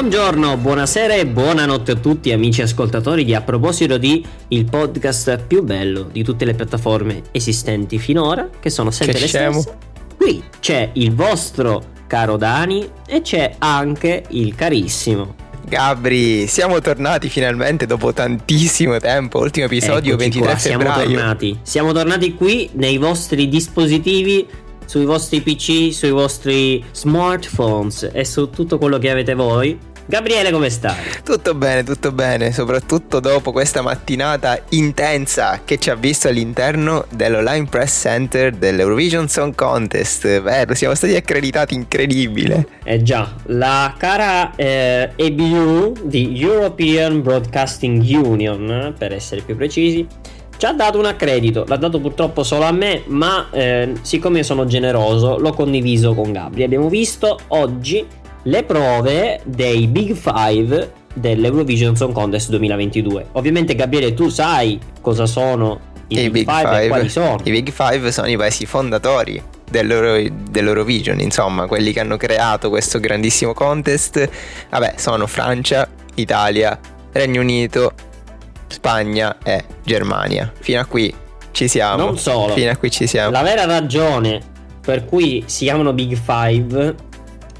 Buongiorno, buonasera e buonanotte a tutti amici ascoltatori di A proposito di il podcast più bello di tutte le piattaforme esistenti finora, che sono sempre Che le scemo. stesse. Qui c'è il vostro caro Dani e c'è anche il carissimo. Gabri, siamo tornati finalmente dopo tantissimo tempo. Ultimo episodio Eccoci 23 qua, siamo febbraio. tornati. Siamo tornati qui nei vostri dispositivi, sui vostri PC, sui vostri smartphones e su tutto quello che avete voi. Gabriele, come stai? Tutto bene, tutto bene, soprattutto dopo questa mattinata intensa che ci ha visto all'interno dell'Online Press Center dell'Eurovision Song Contest. Vero, siamo stati accreditati, incredibile. Eh già, la cara eh, EBU di European Broadcasting Union, per essere più precisi, ci ha dato un accredito. L'ha dato purtroppo solo a me, ma eh, siccome sono generoso, l'ho condiviso con Gabri. Abbiamo visto oggi le prove dei Big Five dell'Eurovision Song Contest 2022. Ovviamente, Gabriele, tu sai cosa sono i, Big, Five, e quali sono. I Big Five sono i paesi fondatori dell'Euro- dell'Eurovision, insomma, quelli che hanno creato questo grandissimo contest. Vabbè, sono Francia, Italia, Regno Unito, Spagna e Germania. Fino a qui ci siamo. Non solo. Fino a qui ci siamo. La vera ragione per cui si chiamano Big Five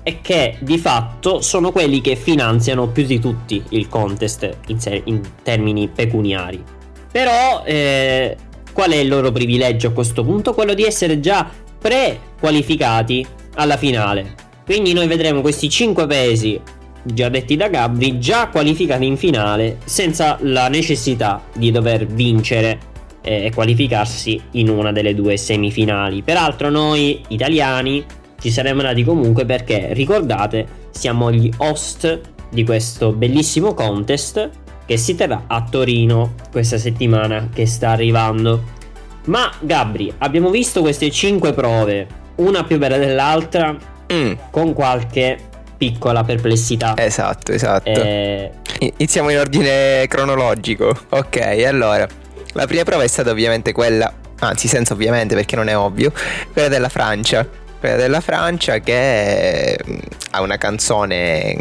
è che di fatto sono quelli che finanziano più di tutti il contest in, se- in termini pecuniari. Però eh, qual è il loro privilegio a questo punto? Quello di essere già pre-qualificati alla finale. Quindi noi vedremo questi 5 paesi già detti da Gabri già qualificati in finale senza la necessità di dover vincere eh, e qualificarsi in una delle due semifinali. Peraltro noi italiani ci saremmo andati comunque perché ricordate siamo gli host di questo bellissimo contest che si terrà a Torino questa settimana che sta arrivando. Ma Gabri, abbiamo visto queste 5 prove, una più bella dell'altra, Mm, con qualche piccola perplessità. esatto, esatto. Eh, Iniziamo in ordine cronologico. Ok, allora. La prima prova è stata ovviamente quella, anzi senza ovviamente perché non è ovvio, quella della Francia. Quella della Francia che mm, ha una canzone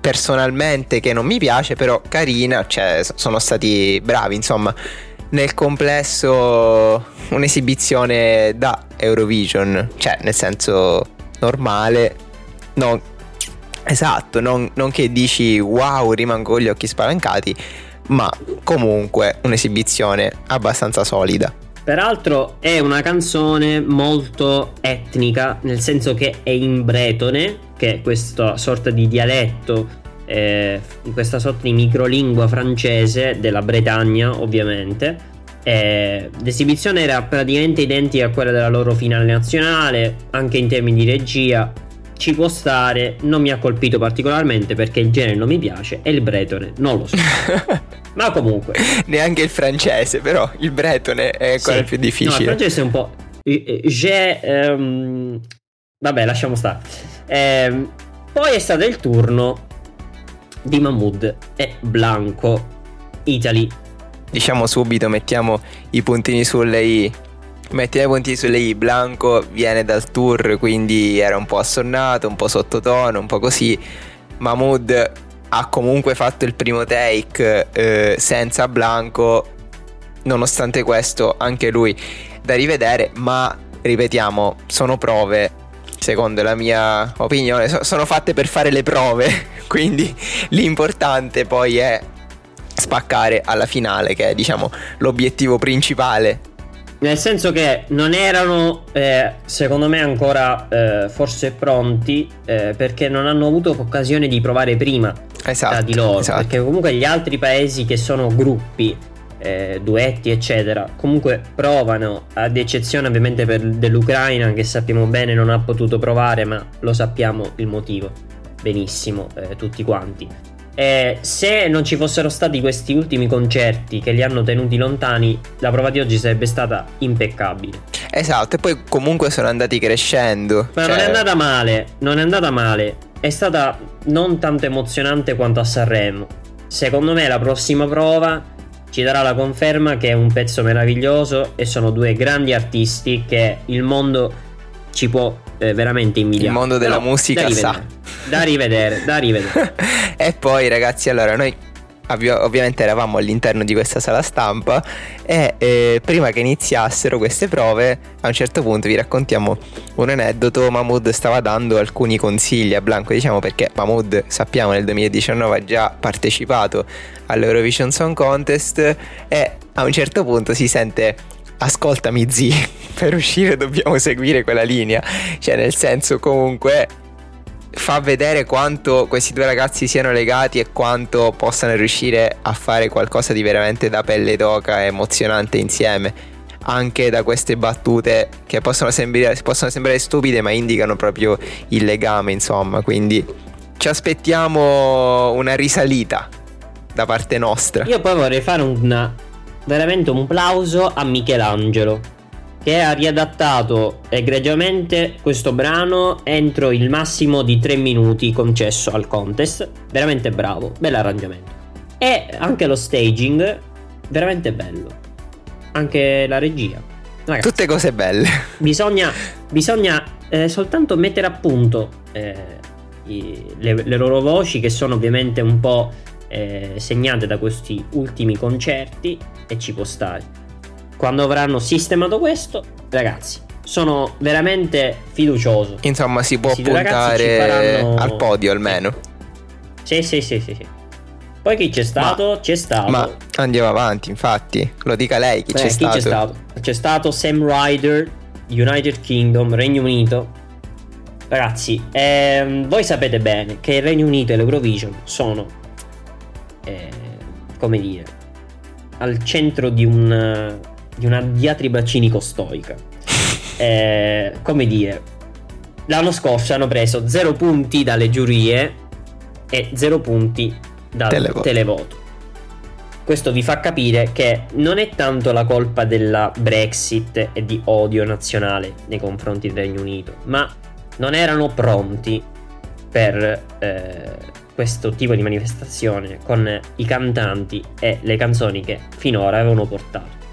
personalmente che non mi piace, però carina, cioè sono stati bravi, insomma. Nel complesso un'esibizione da Eurovision, cioè nel senso normale, non Esatto, non, non che dici wow, rimango con gli occhi spalancati, ma comunque un'esibizione abbastanza solida. Peraltro è una canzone molto etnica, nel senso che è in bretone, che è questa sorta di dialetto, eh, questa sorta di microlingua francese della Bretagna, ovviamente. Eh, l'esibizione era praticamente identica a quella della loro finale nazionale, anche in termini di regia. Ci può stare, non mi ha colpito particolarmente perché il genere non mi piace e il bretone non lo so. Ma comunque, Neanche il francese, però il bretone è ancora sì. più No, il difficile. francese è un po'. J'ai. ehm, Vabbè, lasciamo stare. Ehm, poi è stato il turno di Mahmood e Blanco Italy. diciamo subito, mettiamo i puntini sulle i. Mettiamo i puntini sulle i. Blanco viene dal tour, quindi era un po' assonnato, un po' sottotono, un po' così. Mahmood ha comunque fatto il primo take eh, senza Blanco. Nonostante questo, anche lui da rivedere, ma ripetiamo, sono prove. Secondo la mia opinione, so- sono fatte per fare le prove. Quindi l'importante poi è spaccare alla finale, che è diciamo l'obiettivo principale. Nel senso che non erano, eh, secondo me, ancora eh, forse pronti eh, perché non hanno avuto occasione di provare prima tra Esatto. di loro. esatto. Perché comunque gli altri paesi che sono gruppi, eh, duetti, eccetera, comunque provano, ad eccezione ovviamente per, dell'Ucraina, che sappiamo bene non ha potuto provare, ma lo sappiamo il motivo benissimo, eh, tutti quanti. Eh, se non ci fossero stati questi ultimi concerti che li hanno tenuti lontani, la prova di oggi sarebbe stata impeccabile. Esatto, e poi comunque sono andati crescendo. Ma cioè- non è andata male, non è andata male. È stata non tanto emozionante quanto a Sanremo. Secondo me la prossima prova ci darà la conferma che è un pezzo meraviglioso e sono due grandi artisti che il mondo ci può eh, veramente invidiare. Il mondo della Però, musica da sa. da rivedere, da rivedere. e poi ragazzi, allora noi ovviamente eravamo all'interno di questa sala stampa e eh, prima che iniziassero queste prove a un certo punto vi raccontiamo un aneddoto. Mahmood stava dando alcuni consigli a Blanco diciamo perché Mahmood sappiamo nel 2019 ha già partecipato all'Eurovision Song Contest e a un certo punto si sente ascoltami zi per uscire dobbiamo seguire quella linea. Cioè nel senso comunque fa vedere quanto questi due ragazzi siano legati e quanto possano riuscire a fare qualcosa di veramente da pelle d'oca e emozionante insieme. Anche da queste battute che possono sembrare, possono sembrare stupide, ma indicano proprio il legame, insomma. Quindi ci aspettiamo una risalita da parte nostra. Io poi vorrei fare una, veramente un plauso a Michelangelo che ha riadattato egregiamente questo brano entro il massimo di 3 minuti concesso al contest. Veramente bravo, bell'arrangiamento. E anche lo staging, veramente bello. Anche la regia. Ragazzi, Tutte cose belle. Bisogna, bisogna eh, soltanto mettere a punto eh, i, le, le, loro voci, che sono ovviamente un po' eh, segnate da questi ultimi concerti, e ci può stare quando avranno sistemato questo, ragazzi, sono veramente fiducioso. Insomma, si può puntare faranno... al podio almeno. Sì, sì, sì, sì, sì. Poi chi c'è stato? Ma, c'è stato. Ma andiamo avanti, infatti. Lo dica lei chi, Beh, c'è, chi stato. c'è stato. C'è stato Sam Ryder, United Kingdom, Regno Unito. Ragazzi, ehm, voi sapete bene che il Regno Unito e l'Eurovision sono, eh, come dire, al centro di un di una diatriba cinico-stoica. eh, come dire, l'anno scorso hanno preso 0 punti dalle giurie e 0 punti dal televoto. televoto. Questo vi fa capire che non è tanto la colpa della Brexit e di odio nazionale nei confronti del Regno Unito, ma non erano pronti per eh, questo tipo di manifestazione con i cantanti e le canzoni che finora avevano portato.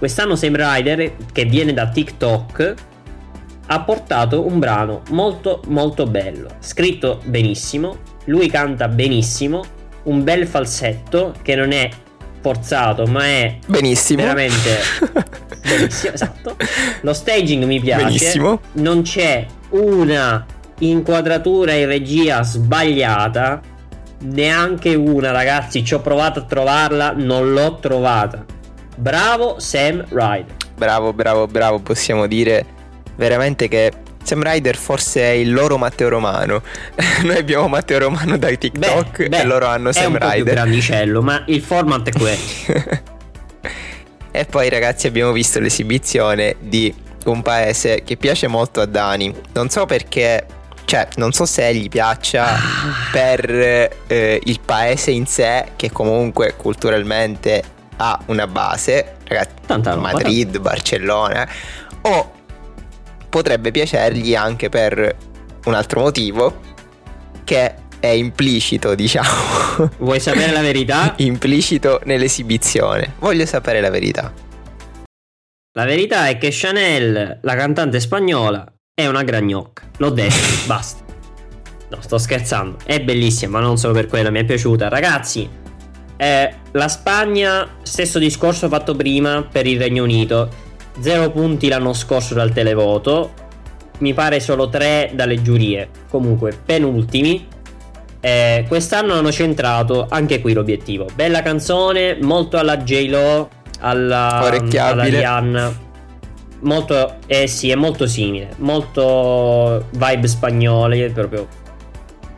Quest'anno Sam Rider, che viene da TikTok, ha portato un brano molto molto bello, scritto benissimo, lui canta benissimo, un bel falsetto che non è forzato, ma è benissimo. Veramente benissimo, esatto. Lo staging mi piace. Benissimo. Non c'è una inquadratura in regia sbagliata, neanche una, ragazzi, ci ho provato a trovarla, non l'ho trovata. Bravo Sam Ryder. Bravo, bravo, bravo. Possiamo dire veramente che Sam Ryder forse è il loro Matteo Romano. Noi abbiamo Matteo Romano dai TikTok beh, beh, e loro hanno Sam Ryder. È un più grandicello, ma il format è questo. e poi ragazzi abbiamo visto l'esibizione di un paese che piace molto a Dani. Non so perché cioè, non so se gli piaccia ah. per eh, il paese in sé, che comunque culturalmente ha una base, ragazzi, Tanta Madrid, roba. Barcellona, o potrebbe piacergli anche per un altro motivo che è implicito, diciamo. Vuoi sapere la verità? implicito nell'esibizione. Voglio sapere la verità. La verità è che Chanel, la cantante spagnola, è una gragnocca. L'ho detto, basta. No, sto scherzando. È bellissima, ma non solo per quello, mi è piaciuta. Ragazzi, eh, la Spagna, stesso discorso fatto prima per il Regno Unito. Zero punti l'anno scorso dal televoto. Mi pare solo tre dalle giurie. Comunque, penultimi. Eh, quest'anno hanno centrato anche qui l'obiettivo. Bella canzone, molto alla J-Lo, alla, alla Rihanna. Molto, eh sì, è molto simile. Molto vibe spagnole, proprio.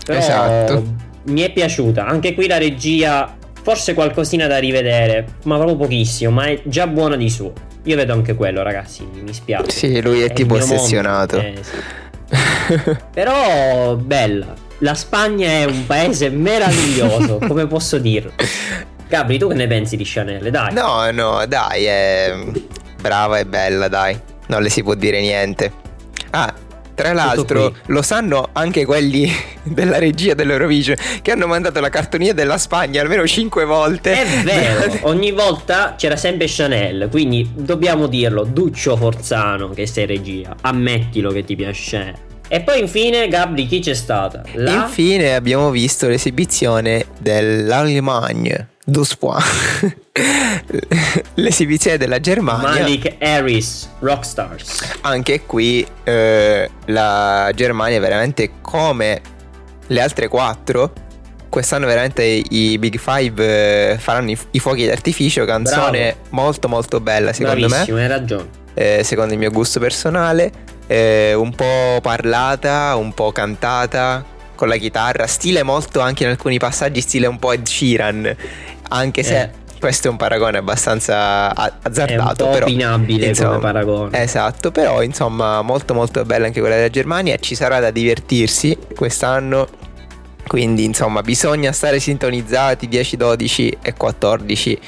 Però esatto. Mi è piaciuta. Anche qui la regia Forse qualcosina da rivedere, ma proprio pochissimo, ma è già buona di suo. Io vedo anche quello, ragazzi, mi spiace. Sì, lui è, è tipo ossessionato. Eh, sì. Però bella. La Spagna è un paese meraviglioso, come posso dirlo. Gabri, tu che ne pensi di Chanel? Dai. No, no, dai, è brava e bella, dai. Non le si può dire niente. Ah, tra l'altro lo sanno anche quelli della regia dell'Eurovision che hanno mandato la cartonina della Spagna almeno 5 volte. È vero, ogni volta c'era sempre Chanel, quindi dobbiamo dirlo, Duccio Forzano che sei regia, ammettilo che ti piace E poi infine, Gabri, chi c'è stata? La... Infine abbiamo visto l'esibizione dell'Allemagne. Dos L'esibizione della Germania. Malik Harris, Rockstars. Anche qui eh, la Germania veramente come le altre quattro. Quest'anno veramente i Big Five eh, faranno i, i, fuochi d'artificio. Canzone Bravo. molto molto bella secondo Bravissimo, me. hai ragione. Eh, secondo il mio gusto personale eh, un po' parlata, un po' cantata con la chitarra, stile molto anche in alcuni passaggi, stile un po' Ed Sheeran, anche se... Eh. Questo è un paragone abbastanza azzardato. È un po' però, opinabile insomma, come paragone. Esatto, però insomma molto molto bella anche quella della Germania. Ci sarà da divertirsi quest'anno. Quindi insomma bisogna stare sintonizzati 10, 12 e 14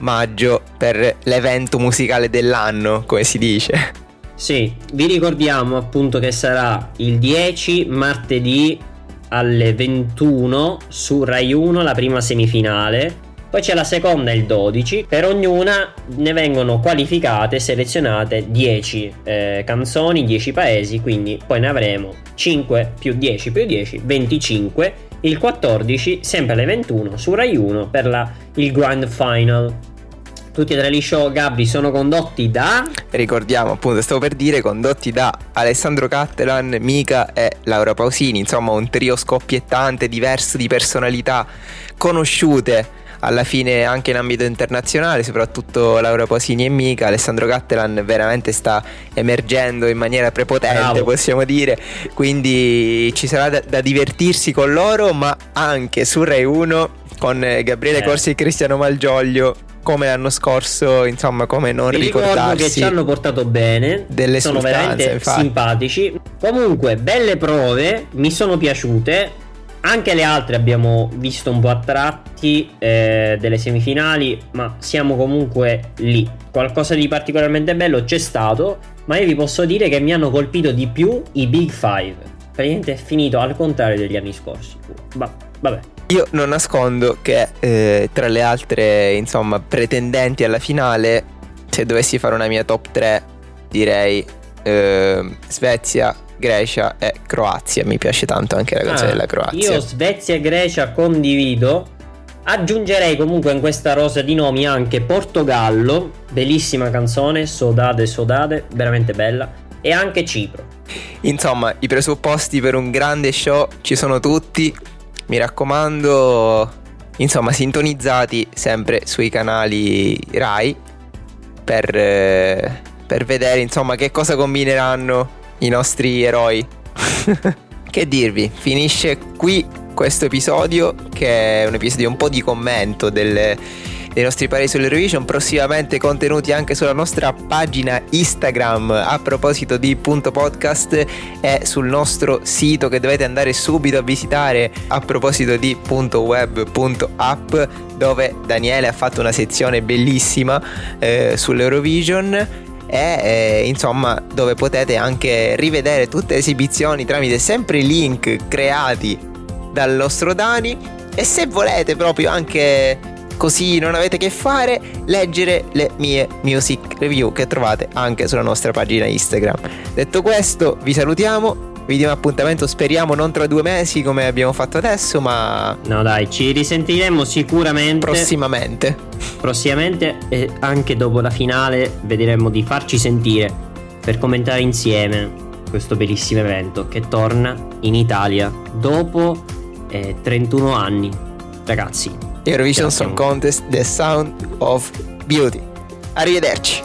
maggio per l'evento musicale dell'anno, come si dice. Sì, vi ricordiamo appunto che sarà il 10 martedì alle 21 su Rai 1 la prima semifinale. Poi c'è la seconda il 12. Per ognuna ne vengono qualificate, selezionate 10 eh, canzoni, 10 paesi. Quindi poi ne avremo 5 più 10 più 10, 25. Il 14 sempre alle 21 su Rai 1 per la, il Grand Final. Tutti e tre gli show Gabri sono condotti da Ricordiamo appunto, stavo per dire, condotti da Alessandro Cattelan, Mica e Laura Pausini, insomma un trio scoppiettante, diverso di personalità conosciute alla fine anche in ambito internazionale, soprattutto Laura Pausini e Mica, Alessandro Cattelan veramente sta emergendo in maniera prepotente, Bravo. possiamo dire, quindi ci sarà da, da, divertirsi con loro, ma anche su Rai 1 con Gabriele eh. Corsi e Cristiano Malgioglio come l'anno scorso, insomma, come non Mi ricordarsi. che ci hanno portato bene, delle sono veramente infatti. simpatici. Comunque, belle prove, mi sono piaciute. Anche le altre abbiamo visto un po' a tratti eh, delle semifinali, ma siamo comunque lì. Qualcosa di particolarmente bello c'è stato, ma io vi posso dire che mi hanno colpito di più i Big Five. Praticamente è finito al contrario degli anni scorsi. Ma vabbè. Io non nascondo che eh, tra le altre, insomma, pretendenti alla finale, se dovessi fare una mia top 3, direi eh, Svezia, Grecia e Croazia. Mi piace tanto anche la canzone ah, della Croazia. Io Svezia e Grecia condivido. Aggiungerei comunque in questa rosa di nomi anche Portogallo, bellissima canzone, Sodade Sodade, veramente bella, e anche Cipro. Insomma, i presupposti per un grande show ci sono tutti mi raccomando, insomma, sintonizzati sempre sui canali Rai per, eh, per vedere, insomma, che cosa combineranno i nostri eroi. che dirvi, finisce qui questo episodio che è un episodio un po' di commento delle dei nostri pareri sull'Eurovision, prossimamente contenuti anche sulla nostra pagina Instagram. A proposito di punto podcast e sul nostro sito che dovete andare subito a visitare a proposito di punto web punto app dove Daniele ha fatto una sezione bellissima eh, sull'Eurovision e eh, insomma dove potete anche rivedere tutte le esibizioni tramite sempre link creati dal nostro Dani e se volete proprio anche così non avete che fare, leggere le mie music review che trovate anche sulla nostra pagina Instagram. Detto questo, vi salutiamo. Vi diamo appuntamento, speriamo non tra due mesi come abbiamo fatto adesso, ma. No, dai, ci risentiremo sicuramente. Prossimamente. Prossimamente e anche dopo la finale vedremo di farci sentire per commentare insieme questo bellissimo evento che torna in Italia dopo eh, 31 anni. Ragazzi, Eurovision Song Contest The Sound of Beauty. Arrivederci.